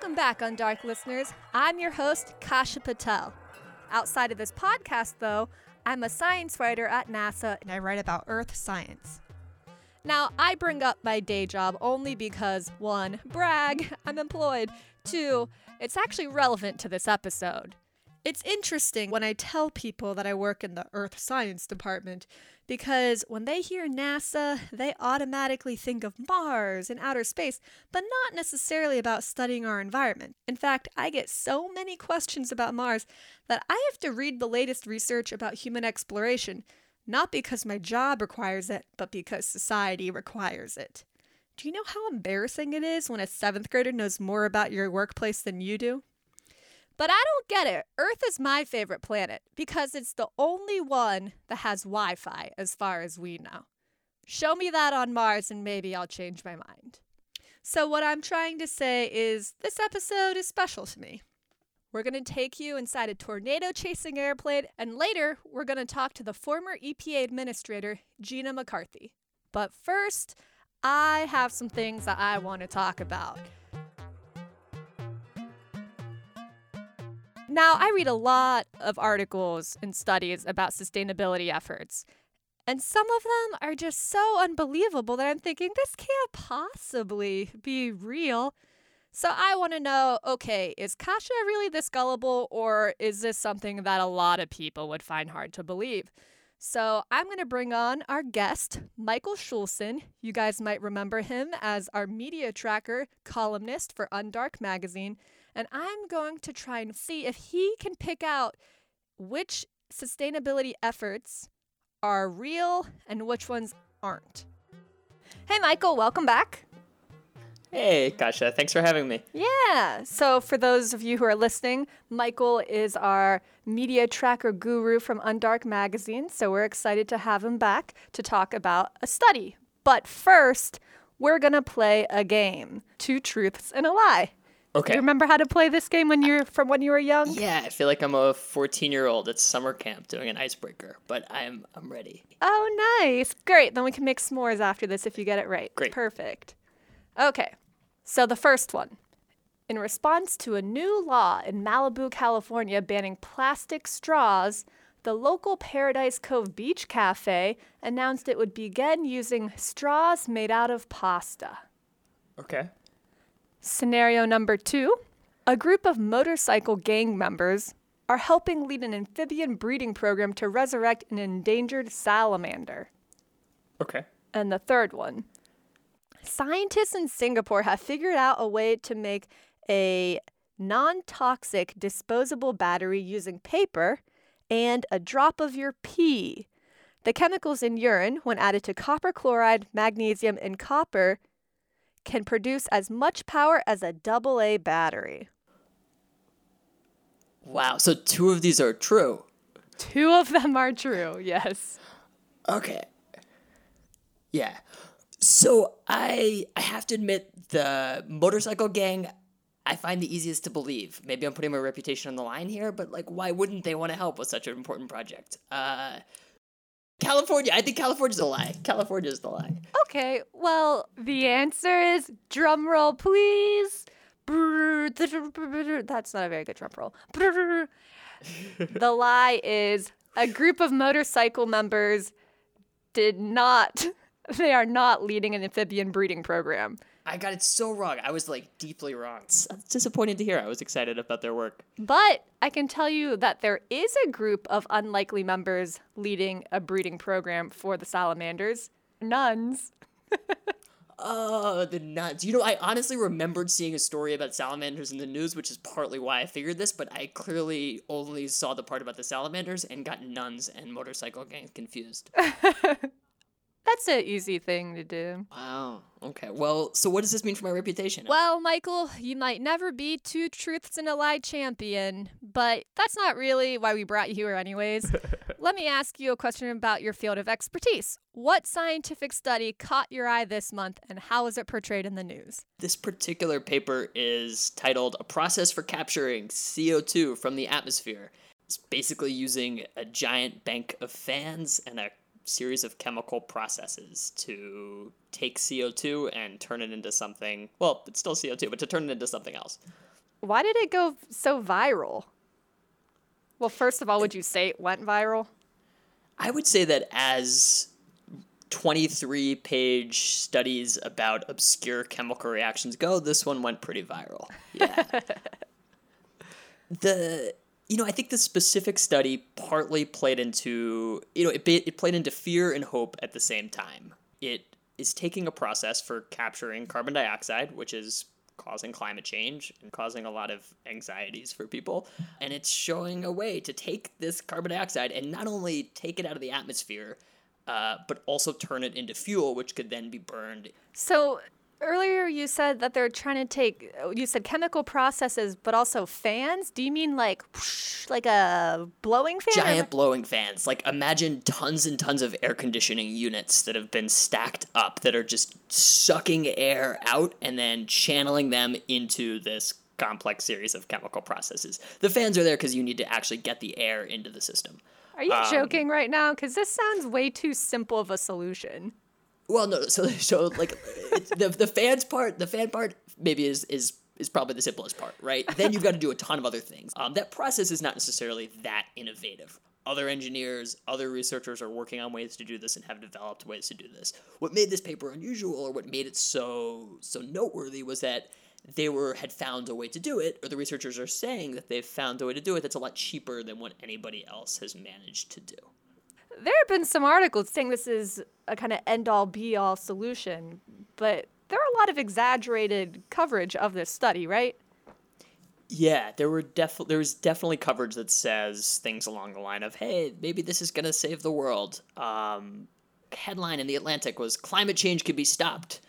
Welcome back, Undark listeners. I'm your host, Kasha Patel. Outside of this podcast, though, I'm a science writer at NASA and I write about Earth science. Now, I bring up my day job only because one, brag, I'm employed. Two, it's actually relevant to this episode. It's interesting when I tell people that I work in the Earth Science Department because when they hear NASA, they automatically think of Mars and outer space, but not necessarily about studying our environment. In fact, I get so many questions about Mars that I have to read the latest research about human exploration, not because my job requires it, but because society requires it. Do you know how embarrassing it is when a seventh grader knows more about your workplace than you do? But I don't get it. Earth is my favorite planet because it's the only one that has Wi Fi, as far as we know. Show me that on Mars and maybe I'll change my mind. So, what I'm trying to say is this episode is special to me. We're going to take you inside a tornado chasing airplane, and later we're going to talk to the former EPA administrator, Gina McCarthy. But first, I have some things that I want to talk about. Now, I read a mm-hmm. lot of articles and studies about sustainability efforts, and some of them are just so unbelievable that I'm thinking this can't possibly be real. So I want to know okay, is Kasha really this gullible, or is this something that a lot of people would find hard to believe? So I'm going to bring on our guest, Michael Schulson. You guys might remember him as our media tracker columnist for Undark magazine and I'm going to try and see if he can pick out which sustainability efforts are real and which ones aren't. Hey, Michael, welcome back. Hey, Kasha, thanks for having me. Yeah. So, for those of you who are listening, Michael is our media tracker guru from Undark Magazine. So, we're excited to have him back to talk about a study. But first, we're going to play a game Two Truths and a Lie. Okay. Do you remember how to play this game when you're from when you were young? Yeah, I feel like I'm a 14 year old at summer camp doing an icebreaker, but I'm I'm ready. Oh, nice. Great. Then we can make s'mores after this if you get it right. Great. Perfect. Okay. So the first one. In response to a new law in Malibu, California banning plastic straws, the local Paradise Cove Beach Cafe announced it would begin using straws made out of pasta. Okay. Scenario number two a group of motorcycle gang members are helping lead an amphibian breeding program to resurrect an endangered salamander. Okay. And the third one scientists in Singapore have figured out a way to make a non toxic disposable battery using paper and a drop of your pee. The chemicals in urine, when added to copper chloride, magnesium, and copper, can produce as much power as a AA battery. Wow, so two of these are true. Two of them are true, yes. Okay. Yeah. So I I have to admit the motorcycle gang I find the easiest to believe. Maybe I'm putting my reputation on the line here, but like why wouldn't they want to help with such an important project? Uh California. I think California's a lie. California's the lie. Okay, well, the answer is drum roll, please. That's not a very good drum roll. The lie is a group of motorcycle members did not, they are not leading an amphibian breeding program. I got it so wrong. I was like deeply wrong. It's, it's disappointing to hear. I was excited about their work. But I can tell you that there is a group of unlikely members leading a breeding program for the salamanders nuns. Oh, the nuns. You know, I honestly remembered seeing a story about salamanders in the news, which is partly why I figured this, but I clearly only saw the part about the salamanders and got nuns and motorcycle gangs confused. That's an easy thing to do. Wow. Okay. Well, so what does this mean for my reputation? Well, Michael, you might never be two truths and a lie champion, but that's not really why we brought you here, anyways. Let me ask you a question about your field of expertise. What scientific study caught your eye this month, and how is it portrayed in the news? This particular paper is titled A Process for Capturing CO2 from the Atmosphere. It's basically using a giant bank of fans and a series of chemical processes to take CO2 and turn it into something. Well, it's still CO2, but to turn it into something else. why did it go so viral? Well, first of all, would you say it went viral? I would say that as 23 page studies about obscure chemical reactions go, this one went pretty viral. Yeah. the you know, I think this specific study partly played into, you know, it, it played into fear and hope at the same time. It is taking a process for capturing carbon dioxide, which is causing climate change and causing a lot of anxieties for people. And it's showing a way to take this carbon dioxide and not only take it out of the atmosphere, uh, but also turn it into fuel, which could then be burned. So earlier you said that they're trying to take you said chemical processes but also fans? Do you mean like whoosh, like a blowing fan giant or? blowing fans. Like imagine tons and tons of air conditioning units that have been stacked up that are just sucking air out and then channeling them into this complex series of chemical processes. The fans are there because you need to actually get the air into the system. Are you um, joking right now? Because this sounds way too simple of a solution well, no. So, so like the the fans part, the fan part maybe is is is probably the simplest part, right? Then you've got to do a ton of other things. Um, that process is not necessarily that innovative. Other engineers, other researchers are working on ways to do this and have developed ways to do this. What made this paper unusual, or what made it so so noteworthy, was that they were had found a way to do it, or the researchers are saying that they've found a way to do it that's a lot cheaper than what anybody else has managed to do there have been some articles saying this is a kind of end all be all solution, but there are a lot of exaggerated coverage of this study, right? Yeah, there were def- there was definitely coverage that says things along the line of, "Hey, maybe this is going to save the world." Um, headline in the Atlantic was "Climate change could be stopped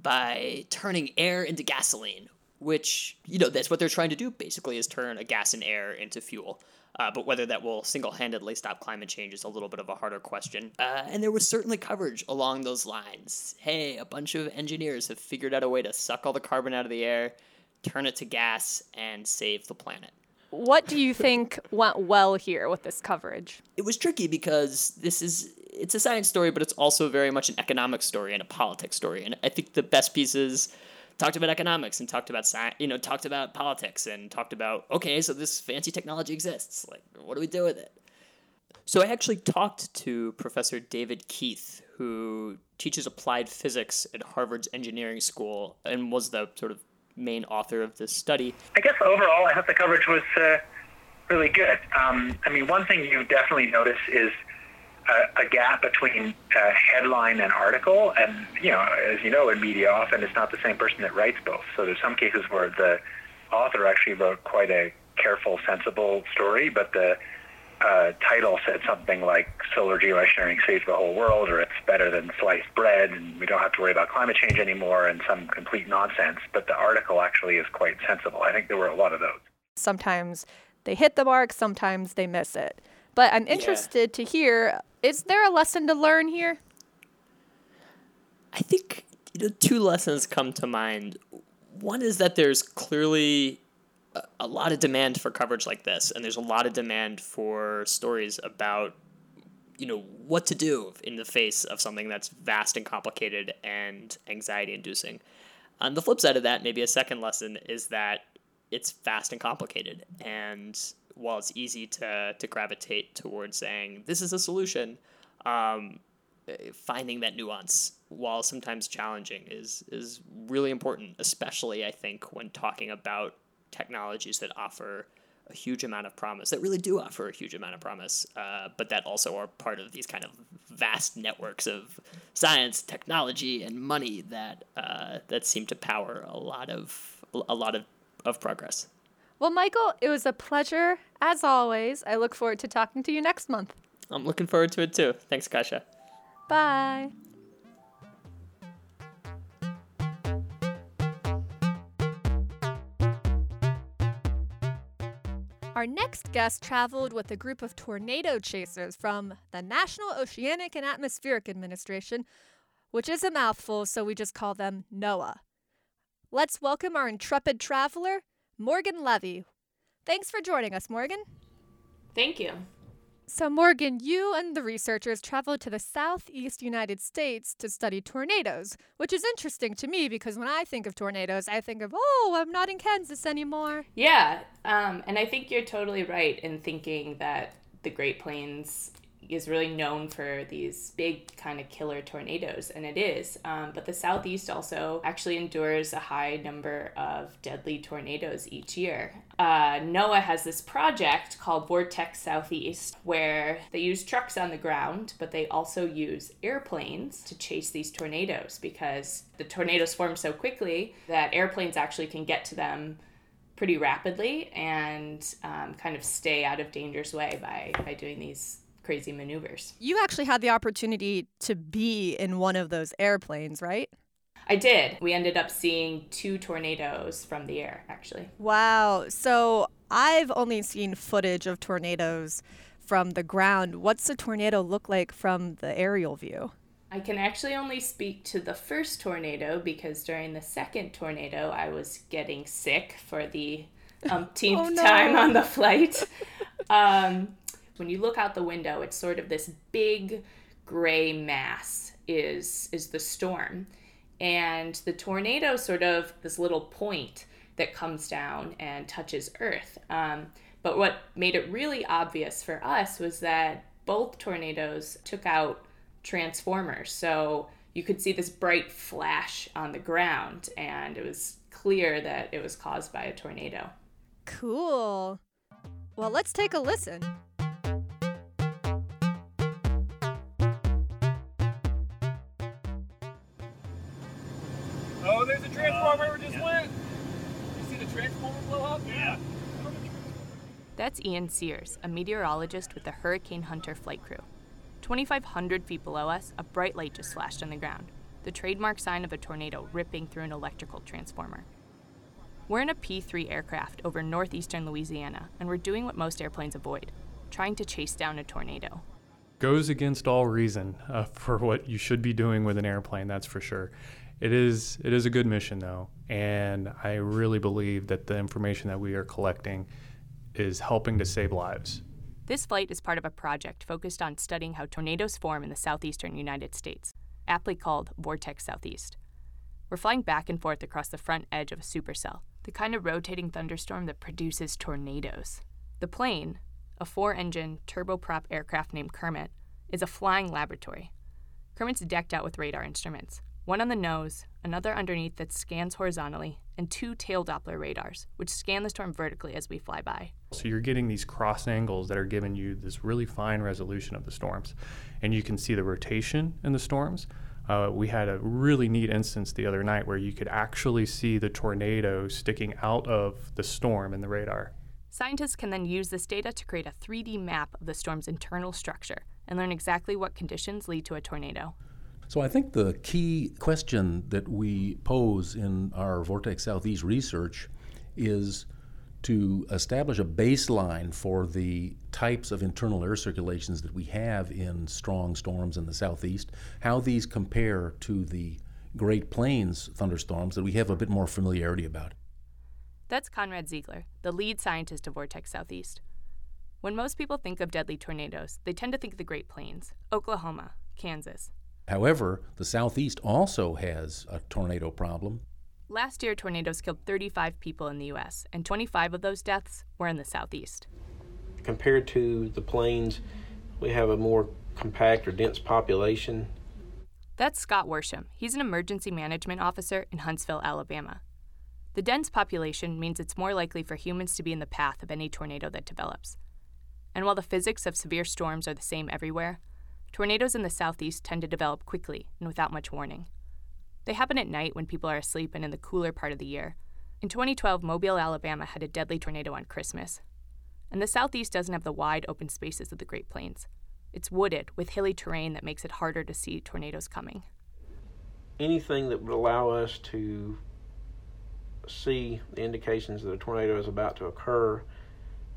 by turning air into gasoline," which you know that's what they're trying to do. Basically, is turn a gas and air into fuel. Uh, but whether that will single handedly stop climate change is a little bit of a harder question. Uh, and there was certainly coverage along those lines. Hey, a bunch of engineers have figured out a way to suck all the carbon out of the air, turn it to gas, and save the planet. What do you think went well here with this coverage? It was tricky because this is it's a science story, but it's also very much an economic story and a politics story. And I think the best pieces talked about economics and talked about science, you know, talked about politics and talked about okay, so this fancy technology exists. Like, what do we do with it? So I actually talked to Professor David Keith, who teaches applied physics at Harvard's engineering school and was the sort of main author of this study. I guess overall, I thought the coverage was uh, really good. Um, I mean, one thing you definitely notice is a, a gap between uh, headline and article. And, you know, as you know, in media, often it's not the same person that writes both. So there's some cases where the author actually wrote quite a careful, sensible story, but the uh, title said something like solar geoengineering saves the whole world, or it's better than sliced bread, and we don't have to worry about climate change anymore, and some complete nonsense. But the article actually is quite sensible. I think there were a lot of those. Sometimes they hit the mark, sometimes they miss it. But I'm interested yeah. to hear is there a lesson to learn here? I think you know, two lessons come to mind. One is that there's clearly a, a lot of demand for coverage like this, and there's a lot of demand for stories about you know what to do in the face of something that's vast and complicated and anxiety inducing. On the flip side of that, maybe a second lesson is that it's vast and complicated and while it's easy to to gravitate towards saying this is a solution, um, finding that nuance while sometimes challenging is is really important, especially I think when talking about technologies that offer a huge amount of promise that really do offer a huge amount of promise uh, but that also are part of these kind of vast networks of science technology and money that uh, that seem to power a lot of a lot of, of progress well, Michael, it was a pleasure as always. I look forward to talking to you next month. I'm looking forward to it too. Thanks, Kasha. Bye. Our next guest traveled with a group of tornado chasers from the National Oceanic and Atmospheric Administration, which is a mouthful, so we just call them NOAA. Let's welcome our intrepid traveler, Morgan Levy. Thanks for joining us, Morgan. Thank you. So, Morgan, you and the researchers traveled to the southeast United States to study tornadoes, which is interesting to me because when I think of tornadoes, I think of, oh, I'm not in Kansas anymore. Yeah, um, and I think you're totally right in thinking that the Great Plains is really known for these big kind of killer tornadoes, and it is. Um, but the Southeast also actually endures a high number of deadly tornadoes each year. Uh, NOAA has this project called Vortex Southeast where they use trucks on the ground, but they also use airplanes to chase these tornadoes because the tornadoes form so quickly that airplanes actually can get to them pretty rapidly and um, kind of stay out of danger's way by, by doing these crazy maneuvers. You actually had the opportunity to be in one of those airplanes, right? I did. We ended up seeing two tornadoes from the air, actually. Wow. So I've only seen footage of tornadoes from the ground. What's a tornado look like from the aerial view? I can actually only speak to the first tornado because during the second tornado, I was getting sick for the umpteenth oh, no. time on the flight. Um, when you look out the window, it's sort of this big gray mass is is the storm. And the tornado sort of this little point that comes down and touches Earth. Um, but what made it really obvious for us was that both tornadoes took out transformers. So you could see this bright flash on the ground, and it was clear that it was caused by a tornado. Cool. Well, let's take a listen. Transformer just yeah. went. You see the transformer blow up? Yeah. That's Ian Sears, a meteorologist with the Hurricane Hunter flight crew. 2,500 feet below us, a bright light just flashed on the ground, the trademark sign of a tornado ripping through an electrical transformer. We're in a P 3 aircraft over northeastern Louisiana, and we're doing what most airplanes avoid trying to chase down a tornado. Goes against all reason uh, for what you should be doing with an airplane, that's for sure. It is it is a good mission though, and I really believe that the information that we are collecting is helping to save lives. This flight is part of a project focused on studying how tornadoes form in the southeastern United States, aptly called Vortex Southeast. We're flying back and forth across the front edge of a supercell, the kind of rotating thunderstorm that produces tornadoes. The plane, a four engine turboprop aircraft named Kermit, is a flying laboratory. Kermit's decked out with radar instruments, one on the nose, another underneath that scans horizontally, and two tail Doppler radars, which scan the storm vertically as we fly by. So you're getting these cross angles that are giving you this really fine resolution of the storms. And you can see the rotation in the storms. Uh, we had a really neat instance the other night where you could actually see the tornado sticking out of the storm in the radar. Scientists can then use this data to create a 3D map of the storm's internal structure and learn exactly what conditions lead to a tornado. So I think the key question that we pose in our Vortex Southeast research is to establish a baseline for the types of internal air circulations that we have in strong storms in the southeast, how these compare to the Great Plains thunderstorms that we have a bit more familiarity about. That's Conrad Ziegler, the lead scientist of Vortex Southeast. When most people think of deadly tornadoes, they tend to think of the Great Plains, Oklahoma, Kansas, However, the southeast also has a tornado problem. Last year, tornadoes killed 35 people in the U.S., and 25 of those deaths were in the southeast. Compared to the plains, we have a more compact or dense population. That's Scott Worsham. He's an emergency management officer in Huntsville, Alabama. The dense population means it's more likely for humans to be in the path of any tornado that develops. And while the physics of severe storms are the same everywhere, Tornadoes in the southeast tend to develop quickly and without much warning. They happen at night when people are asleep and in the cooler part of the year. In 2012, Mobile, Alabama had a deadly tornado on Christmas. And the southeast doesn't have the wide open spaces of the Great Plains. It's wooded with hilly terrain that makes it harder to see tornadoes coming. Anything that would allow us to see the indications that a tornado is about to occur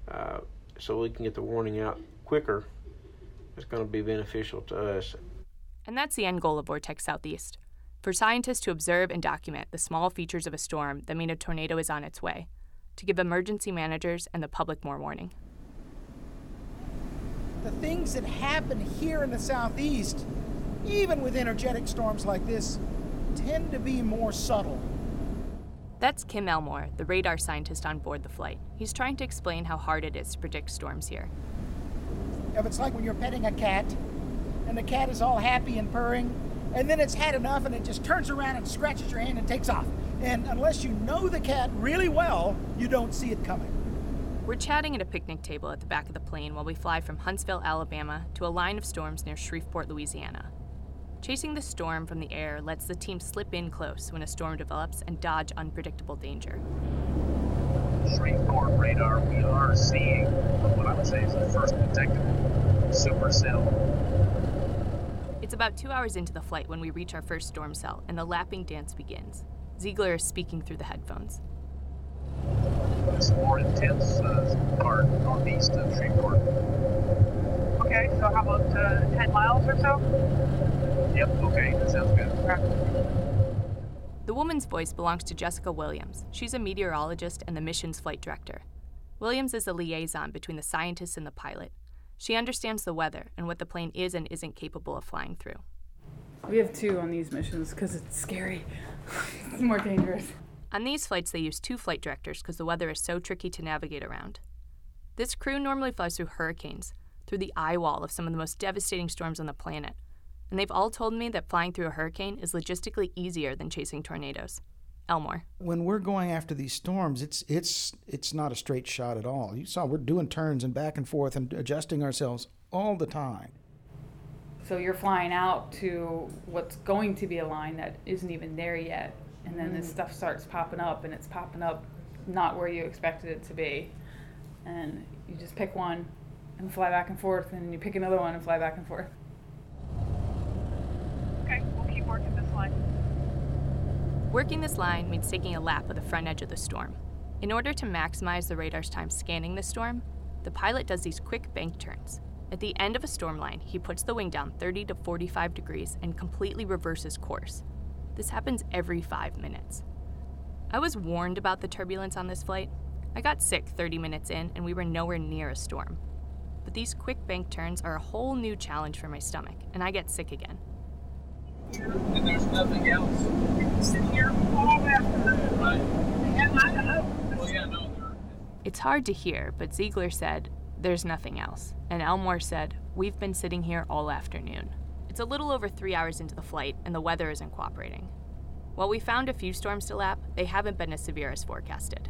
uh, so we can get the warning out quicker is going to be beneficial to us. And that's the end goal of Vortex Southeast for scientists to observe and document the small features of a storm that mean a tornado is on its way, to give emergency managers and the public more warning. the things that happen here in the southeast, even with energetic storms like this, tend to be more subtle. That's Kim Elmore, the radar scientist on board the flight. He's trying to explain how hard it is to predict storms here. It's like when you're petting a cat, and the cat is all happy and purring, and then it's had enough and it just turns around and scratches your hand and takes off. And unless you know the cat really well, you don't see it coming. We're chatting at a picnic table at the back of the plane while we fly from Huntsville, Alabama to a line of storms near Shreveport, Louisiana. Chasing the storm from the air lets the team slip in close when a storm develops and dodge unpredictable danger. Shreveport radar, we are seeing what I would say is the first detectable supercell. It's about two hours into the flight when we reach our first storm cell and the lapping dance begins. Ziegler is speaking through the headphones. It's more intense uh, part northeast of Shreveport. Okay, so how about uh, 10 miles or so? Yep, okay, that sounds good. The woman's voice belongs to Jessica Williams. She's a meteorologist and the mission's flight director. Williams is the liaison between the scientists and the pilot. She understands the weather and what the plane is and isn't capable of flying through. We have two on these missions because it's scary. it's more dangerous. On these flights, they use two flight directors because the weather is so tricky to navigate around. This crew normally flies through hurricanes, through the eye wall of some of the most devastating storms on the planet. And they've all told me that flying through a hurricane is logistically easier than chasing tornadoes. Elmore. When we're going after these storms, it's it's it's not a straight shot at all. You saw we're doing turns and back and forth and adjusting ourselves all the time. So you're flying out to what's going to be a line that isn't even there yet, and then mm. this stuff starts popping up, and it's popping up not where you expected it to be, and you just pick one and fly back and forth, and you pick another one and fly back and forth. Okay, we'll keep working this line. Working this line means taking a lap of the front edge of the storm. In order to maximize the radar's time scanning the storm, the pilot does these quick bank turns. At the end of a storm line, he puts the wing down 30 to 45 degrees and completely reverses course. This happens every five minutes. I was warned about the turbulence on this flight. I got sick 30 minutes in, and we were nowhere near a storm. But these quick bank turns are a whole new challenge for my stomach, and I get sick again nothing else. We here all afternoon, right? And I know. Well, yeah, no, it's hard to hear, but Ziegler said, There's nothing else. And Elmore said, We've been sitting here all afternoon. It's a little over three hours into the flight, and the weather isn't cooperating. While we found a few storms to lap, they haven't been as severe as forecasted.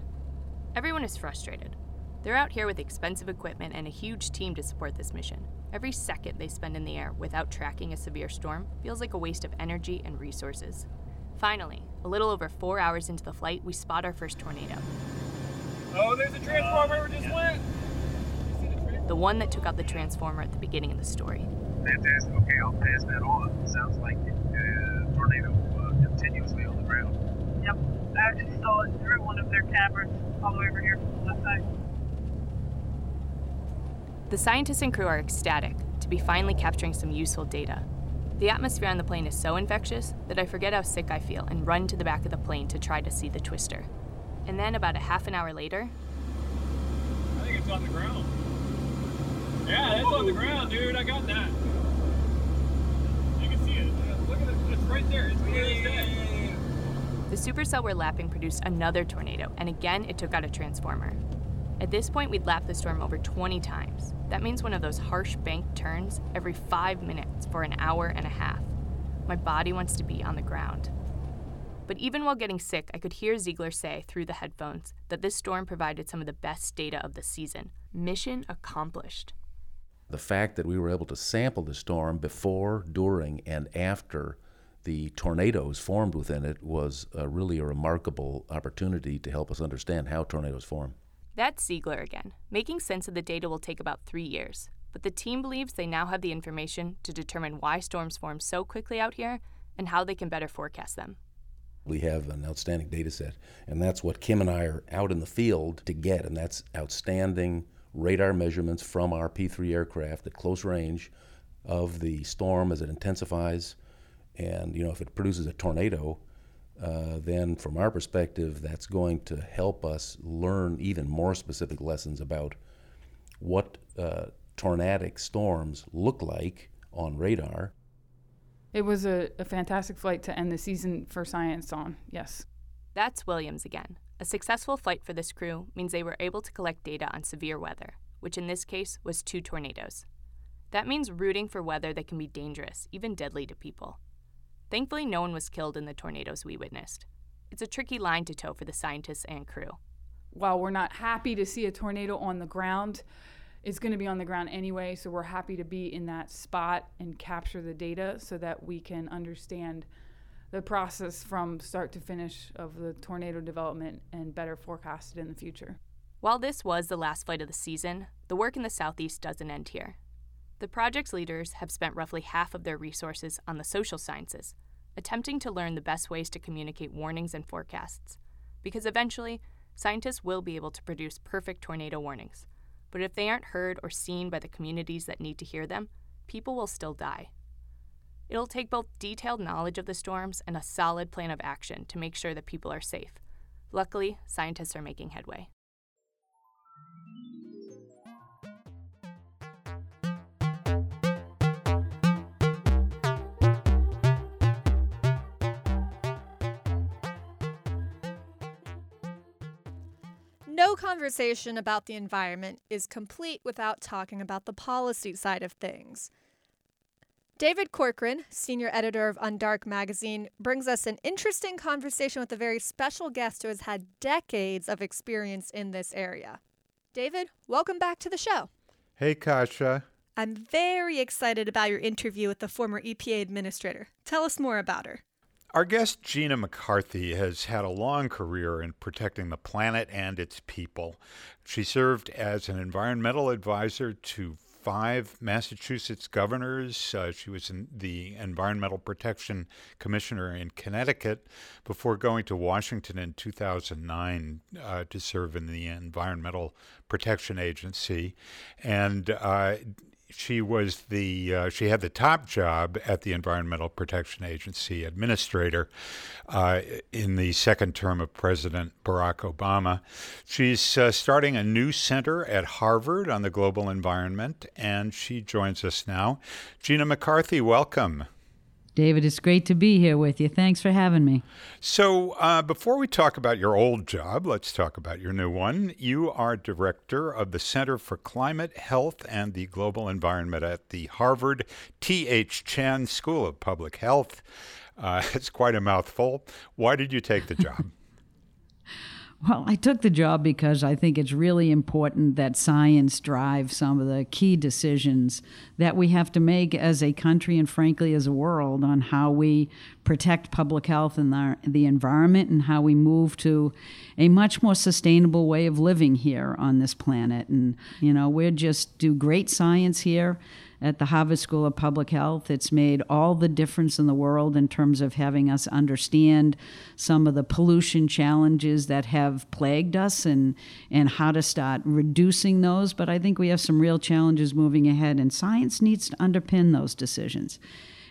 Everyone is frustrated. They're out here with expensive equipment and a huge team to support this mission. Every second they spend in the air without tracking a severe storm feels like a waste of energy and resources. Finally, a little over four hours into the flight, we spot our first tornado. Oh, there's a transformer we just went! The one that took out the transformer at the beginning of the story. Fantastic. Okay, I'll pass that on. sounds like a tornado uh, continuously on the ground. Yep. I actually saw it through one of their cameras all the way over here from the left side. The scientists and crew are ecstatic to be finally capturing some useful data. The atmosphere on the plane is so infectious that I forget how sick I feel and run to the back of the plane to try to see the twister. And then, about a half an hour later, I think it's on the ground. Yeah, it's on the ground, dude. I got that. You can see it. Look at it. It's right there. It's clear as day. The supercell we're lapping produced another tornado, and again it took out a transformer. At this point, we'd lapped the storm over 20 times. That means one of those harsh bank turns every five minutes for an hour and a half. My body wants to be on the ground. But even while getting sick, I could hear Ziegler say through the headphones that this storm provided some of the best data of the season. Mission accomplished. The fact that we were able to sample the storm before, during, and after the tornadoes formed within it was a really a remarkable opportunity to help us understand how tornadoes form. That's Ziegler again. Making sense of the data will take about three years, but the team believes they now have the information to determine why storms form so quickly out here and how they can better forecast them. We have an outstanding data set, and that's what Kim and I are out in the field to get, and that's outstanding radar measurements from our P 3 aircraft at close range of the storm as it intensifies. And, you know, if it produces a tornado, uh, then from our perspective, that's going to help us learn even more specific lessons about what uh, tornadic storms look like on radar. It was a, a fantastic flight to end the season for science on, yes. That's Williams again. A successful flight for this crew means they were able to collect data on severe weather, which in this case was two tornadoes. That means rooting for weather that can be dangerous, even deadly to people. Thankfully, no one was killed in the tornadoes we witnessed. It's a tricky line to toe for the scientists and crew. While we're not happy to see a tornado on the ground, it's going to be on the ground anyway, so we're happy to be in that spot and capture the data so that we can understand the process from start to finish of the tornado development and better forecast it in the future. While this was the last flight of the season, the work in the Southeast doesn't end here. The project's leaders have spent roughly half of their resources on the social sciences, attempting to learn the best ways to communicate warnings and forecasts. Because eventually, scientists will be able to produce perfect tornado warnings. But if they aren't heard or seen by the communities that need to hear them, people will still die. It'll take both detailed knowledge of the storms and a solid plan of action to make sure that people are safe. Luckily, scientists are making headway. No conversation about the environment is complete without talking about the policy side of things. David Corcoran, senior editor of Undark magazine, brings us an interesting conversation with a very special guest who has had decades of experience in this area. David, welcome back to the show. Hey, Kasha. I'm very excited about your interview with the former EPA administrator. Tell us more about her. Our guest, Gina McCarthy, has had a long career in protecting the planet and its people. She served as an environmental advisor to five Massachusetts governors. Uh, she was the Environmental Protection Commissioner in Connecticut before going to Washington in 2009 uh, to serve in the Environmental Protection Agency. And uh, she was the uh, she had the top job at the Environmental Protection Agency administrator uh, in the second term of President Barack Obama. She's uh, starting a new center at Harvard on the global environment, and she joins us now. Gina McCarthy, welcome. David, it's great to be here with you. Thanks for having me. So, uh, before we talk about your old job, let's talk about your new one. You are director of the Center for Climate, Health, and the Global Environment at the Harvard T.H. Chan School of Public Health. Uh, it's quite a mouthful. Why did you take the job? Well, I took the job because I think it's really important that science drives some of the key decisions that we have to make as a country and, frankly, as a world on how we protect public health and the, the environment and how we move to a much more sustainable way of living here on this planet. And, you know, we just do great science here at the Harvard School of Public Health. It's made all the difference in the world in terms of having us understand some of the pollution challenges that have plagued us and, and how to start reducing those. But I think we have some real challenges moving ahead, and science needs to underpin those decisions.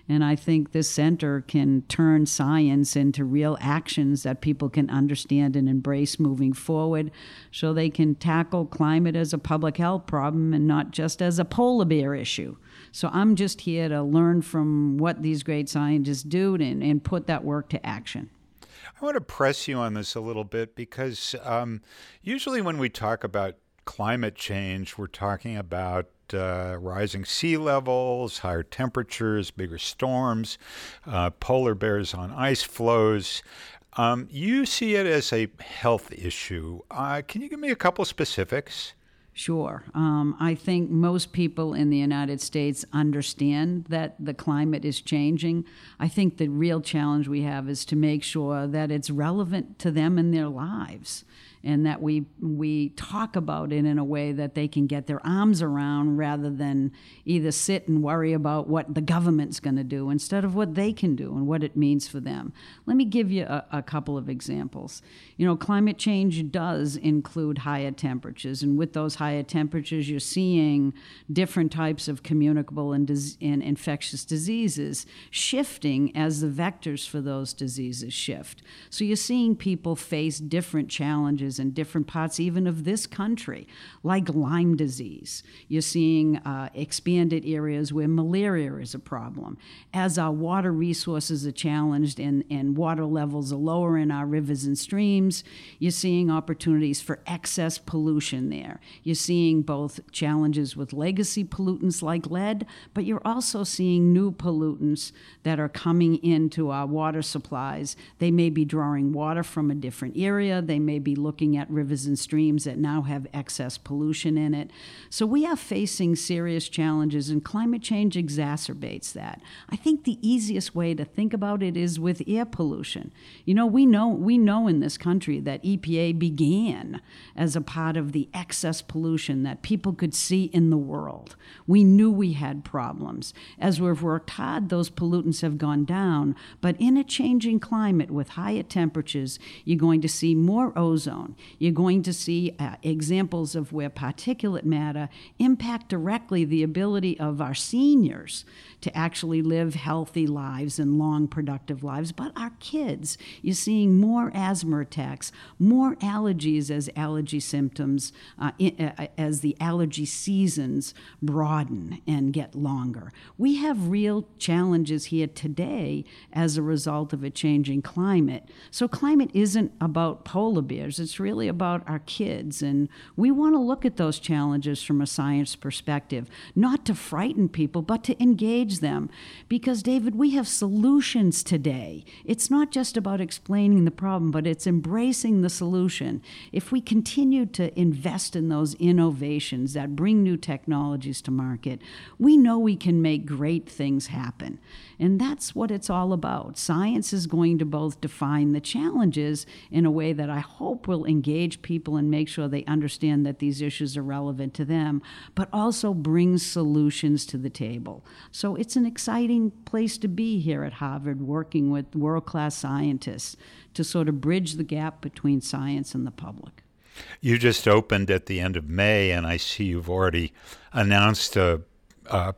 And I think this center can turn science into real actions that people can understand and embrace moving forward so they can tackle climate as a public health problem and not just as a polar bear issue. So I'm just here to learn from what these great scientists do and, and put that work to action. I want to press you on this a little bit because um, usually when we talk about climate change, we're talking about uh, rising sea levels, higher temperatures, bigger storms, uh, polar bears on ice floes. Um, you see it as a health issue. Uh, can you give me a couple specifics? Sure. Um, I think most people in the United States understand that the climate is changing. I think the real challenge we have is to make sure that it's relevant to them in their lives and that we we talk about it in a way that they can get their arms around rather than either sit and worry about what the government's going to do instead of what they can do and what it means for them. Let me give you a, a couple of examples. You know, climate change does include higher temperatures, and with those higher temperatures, you're seeing different types of communicable and, dis- and infectious diseases shifting as the vectors for those diseases shift. So you're seeing people face different challenges in different parts, even of this country, like Lyme disease. You're seeing uh, expanded areas where malaria is a problem. As our water resources are challenged and, and water levels are lower in our rivers and streams, you're seeing opportunities for excess pollution there. You're seeing both challenges with legacy pollutants like lead, but you're also seeing new pollutants that are coming into our water supplies. They may be drawing water from a different area, they may be looking at rivers and streams that now have excess pollution in it. So we are facing serious challenges, and climate change exacerbates that. I think the easiest way to think about it is with air pollution. You know, we know we know in this country that EPA began as a part of the excess pollution that people could see in the world. We knew we had problems. As we've worked hard, those pollutants have gone down, but in a changing climate with higher temperatures, you're going to see more ozone. You're going to see uh, examples of where particulate matter impact directly the ability of our seniors to actually live healthy lives and long, productive lives. But our kids, you're seeing more asthma attacks, more allergies as allergy symptoms, uh, in, uh, as the allergy seasons broaden and get longer. We have real challenges here today as a result of a changing climate. So, climate isn't about polar bears, it's really about our kids. And we want to look at those challenges from a science perspective, not to frighten people, but to engage them. Because, David, we have solutions today. It's not just about explaining the problem, but it's embracing the solution. If we continue to invest in those innovations that bring new technologies to market, we know we can make great things happen. And that's what it's all about. Science is going to both define the challenges in a way that I hope will engage people and make sure they understand that these issues are relevant to them, but also brings solutions to the table. So it's an exciting place to be here at Harvard, working with world class scientists to sort of bridge the gap between science and the public. You just opened at the end of May, and I see you've already announced a,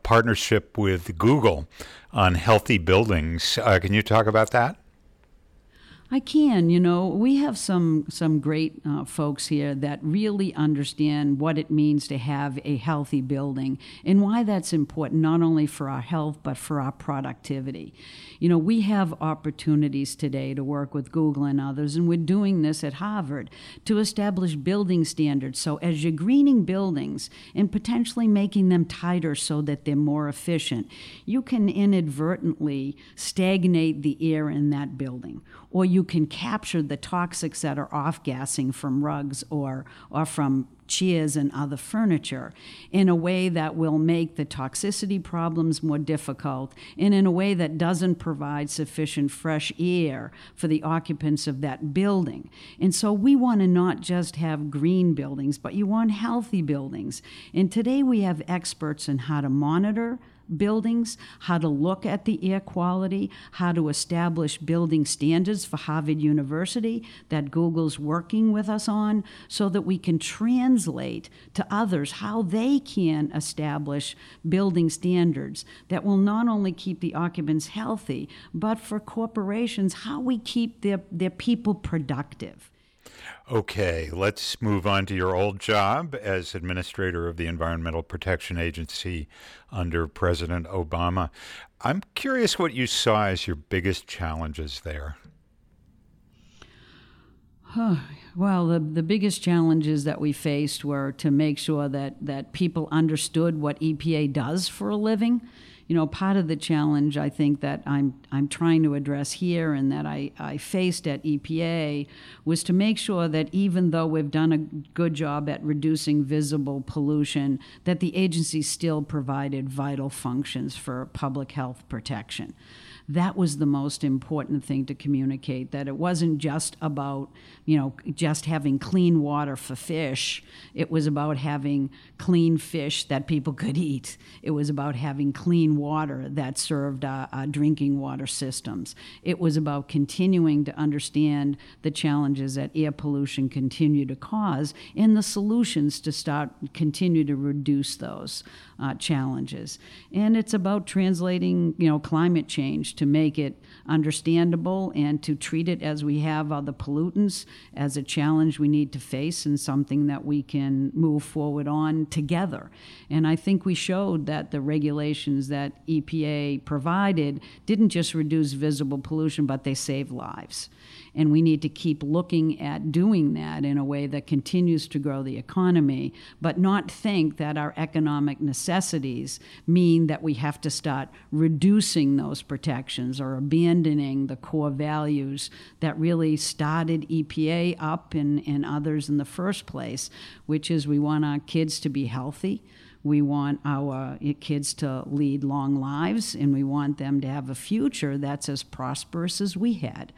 partnership with Google on healthy buildings. Uh, can you talk about that? I can. You know, we have some some great uh, folks here that really understand what it means to have a healthy building and why that's important, not only for our health but for our productivity. You know, we have opportunities today to work with Google and others, and we're doing this at Harvard to establish building standards. So as you're greening buildings and potentially making them tighter so that they're more efficient, you can inadvertently stagnate the air in that building, or you can capture the toxics that are off gassing from rugs or, or from chairs and other furniture in a way that will make the toxicity problems more difficult and in a way that doesn't provide sufficient fresh air for the occupants of that building. And so we want to not just have green buildings, but you want healthy buildings. And today we have experts in how to monitor buildings, how to look at the air quality, how to establish building standards for Harvard University that Google's working with us on, so that we can translate to others how they can establish building standards that will not only keep the occupants healthy, but for corporations, how we keep their, their people productive. Okay, let's move on to your old job as administrator of the Environmental Protection Agency under President Obama. I'm curious what you saw as your biggest challenges there. well, the, the biggest challenges that we faced were to make sure that, that people understood what EPA does for a living you know, part of the challenge I think that I'm I'm trying to address here and that I, I faced at EPA was to make sure that even though we've done a good job at reducing visible pollution, that the agency still provided vital functions for public health protection that was the most important thing to communicate that it wasn't just about you know just having clean water for fish. It was about having clean fish that people could eat. It was about having clean water that served uh, uh, drinking water systems. It was about continuing to understand the challenges that air pollution continue to cause and the solutions to start continue to reduce those uh, challenges. And it's about translating you know climate change to make it understandable and to treat it as we have other pollutants as a challenge we need to face and something that we can move forward on together. And I think we showed that the regulations that EPA provided didn't just reduce visible pollution, but they save lives. And we need to keep looking at doing that in a way that continues to grow the economy, but not think that our economic necessities mean that we have to start reducing those protections or abandoning the core values that really started EPA up and, and others in the first place, which is we want our kids to be healthy. We want our kids to lead long lives, and we want them to have a future that's as prosperous as we had.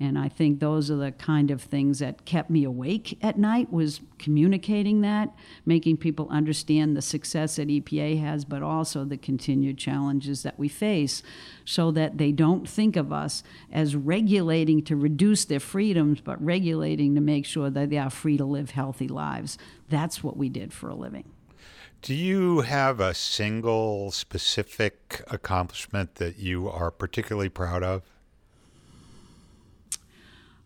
And I think those are the kind of things that kept me awake at night was communicating that, making people understand the success that EPA has, but also the continued challenges that we face so that they don't think of us as regulating to reduce their freedoms, but regulating to make sure that they are free to live healthy lives. That's what we did for a living. Do you have a single specific accomplishment that you are particularly proud of?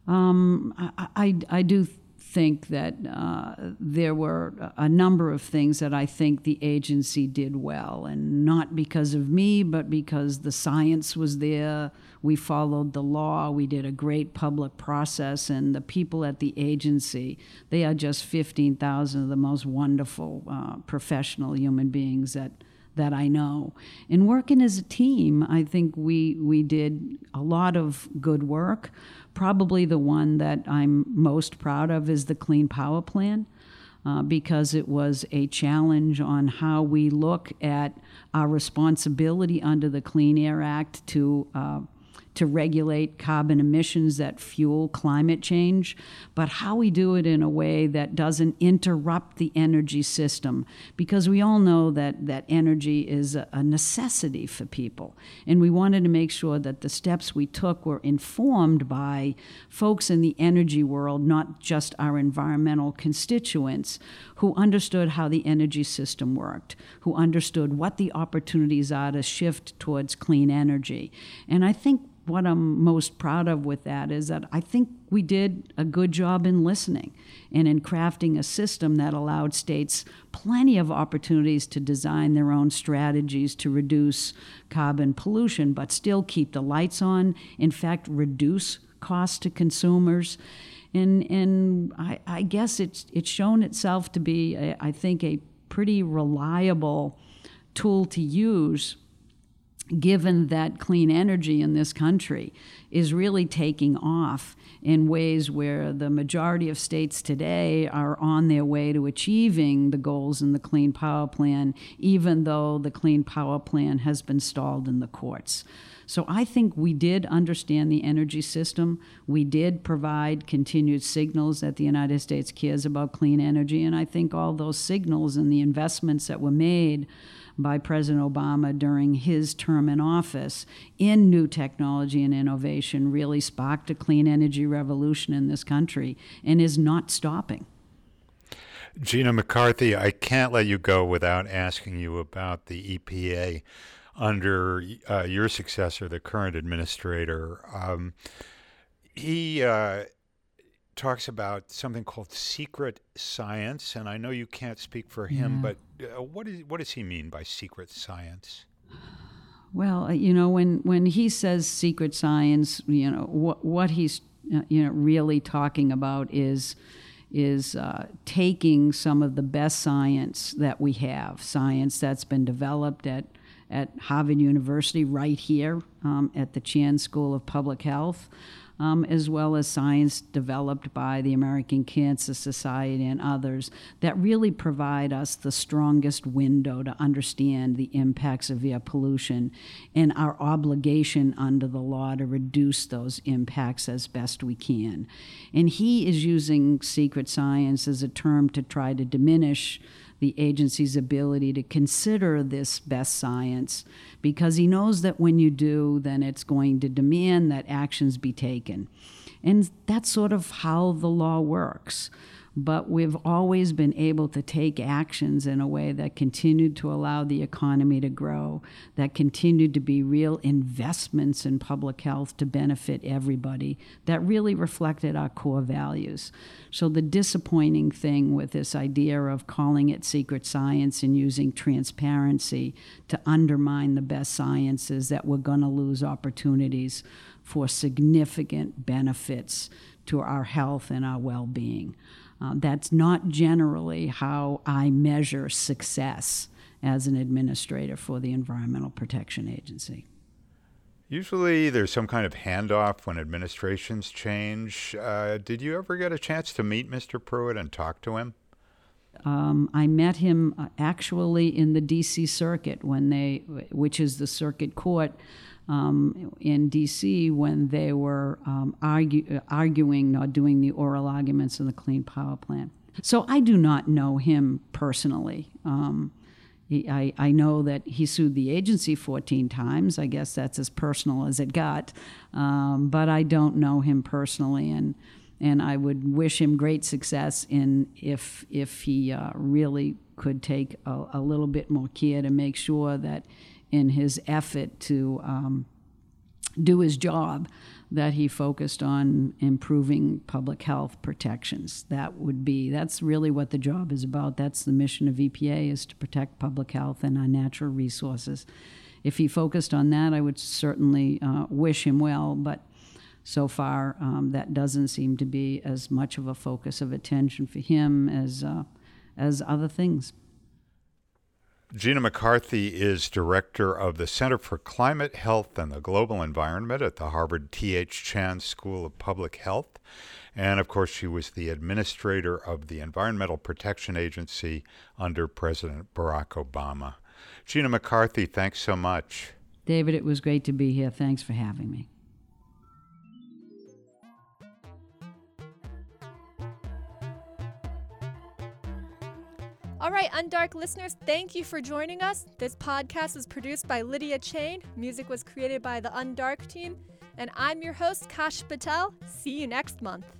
Um, I, I, I, do think that uh, there were a number of things that I think the agency did well, and not because of me, but because the science was there. We followed the law. We did a great public process, and the people at the agency, they are just 15,000 of the most wonderful uh, professional human beings that that I know. In working as a team, I think we we did a lot of good work. Probably the one that I'm most proud of is the Clean Power Plan. Uh, because it was a challenge on how we look at our responsibility under the Clean Air Act to uh, to regulate carbon emissions that fuel climate change, but how we do it in a way that doesn't interrupt the energy system. Because we all know that, that energy is a, a necessity for people. And we wanted to make sure that the steps we took were informed by folks in the energy world, not just our environmental constituents, who understood how the energy system worked, who understood what the opportunities are to shift towards clean energy. And I think what I'm most proud of with that is that I think we did a good job in listening and in crafting a system that allowed states plenty of opportunities to design their own strategies to reduce carbon pollution, but still keep the lights on, in fact, reduce costs to consumers. And, and I, I guess it's, it's shown itself to be, a, I think, a pretty reliable tool to use given that clean energy in this country is really taking off in ways where the majority of states today are on their way to achieving the goals in the Clean Power Plan, even though the Clean Power Plan has been stalled in the courts. So I think we did understand the energy system. We did provide continued signals that the United States cares about clean energy. And I think all those signals and the investments that were made by President Obama during his term in office in new technology and innovation really sparked a clean energy revolution in this country and is not stopping. Gina McCarthy, I can't let you go without asking you about the EPA under uh, your successor, the current administrator. Um, he uh, talks about something called secret science, and I know you can't speak for him, yeah. but uh, what, is, what does he mean by secret science? Well, uh, you know, when, when he says secret science, you know, what, what he's uh, you know really talking about is is uh, taking some of the best science that we have, science that's been developed at at Harvard University, right here um, at the Chan School of Public Health um, as well as science developed by the American Cancer Society and others that really provide us the strongest window to understand the impacts of air pollution and our obligation under the law to reduce those impacts as best we can. And he is using secret science as a term to try to diminish the agency's ability to consider this best science because he knows that when you do, then it's going to demand that actions be taken. And that's sort of how the law works. But we've always been able to take actions in a way that continued to allow the economy to grow, that continued to be real investments in public health to benefit everybody, that really reflected our core values. So, the disappointing thing with this idea of calling it secret science and using transparency to undermine the best science is that we're going to lose opportunities for significant benefits to our health and our well being. Uh, that's not generally how I measure success as an administrator for the Environmental Protection Agency. Usually there's some kind of handoff when administrations change. Uh, did you ever get a chance to meet Mr. Pruitt and talk to him? Um, I met him uh, actually in the D.C. Circuit when they, which is the circuit court um, in D.C. when they were um, argue, arguing not doing the oral arguments in the Clean Power Plan. So I do not know him personally. Um, I, I know that he sued the agency 14 times. I guess that's as personal as it got. Um, but I don't know him personally, and and I would wish him great success in if if he uh, really could take a, a little bit more care to make sure that in his effort to um, do his job that he focused on improving public health protections. That would be that's really what the job is about. That's the mission of EPA is to protect public health and our natural resources. If he focused on that, I would certainly uh, wish him well. But so far, um, that doesn't seem to be as much of a focus of attention for him as uh, as other things. Gina McCarthy is director of the Center for Climate Health and the Global Environment at the Harvard T.H. Chan School of Public Health. And of course, she was the administrator of the Environmental Protection Agency under President Barack Obama. Gina McCarthy, thanks so much. David, it was great to be here. Thanks for having me. All right, Undark listeners, thank you for joining us. This podcast was produced by Lydia Chain. Music was created by the Undark team. And I'm your host, Kasha Patel. See you next month.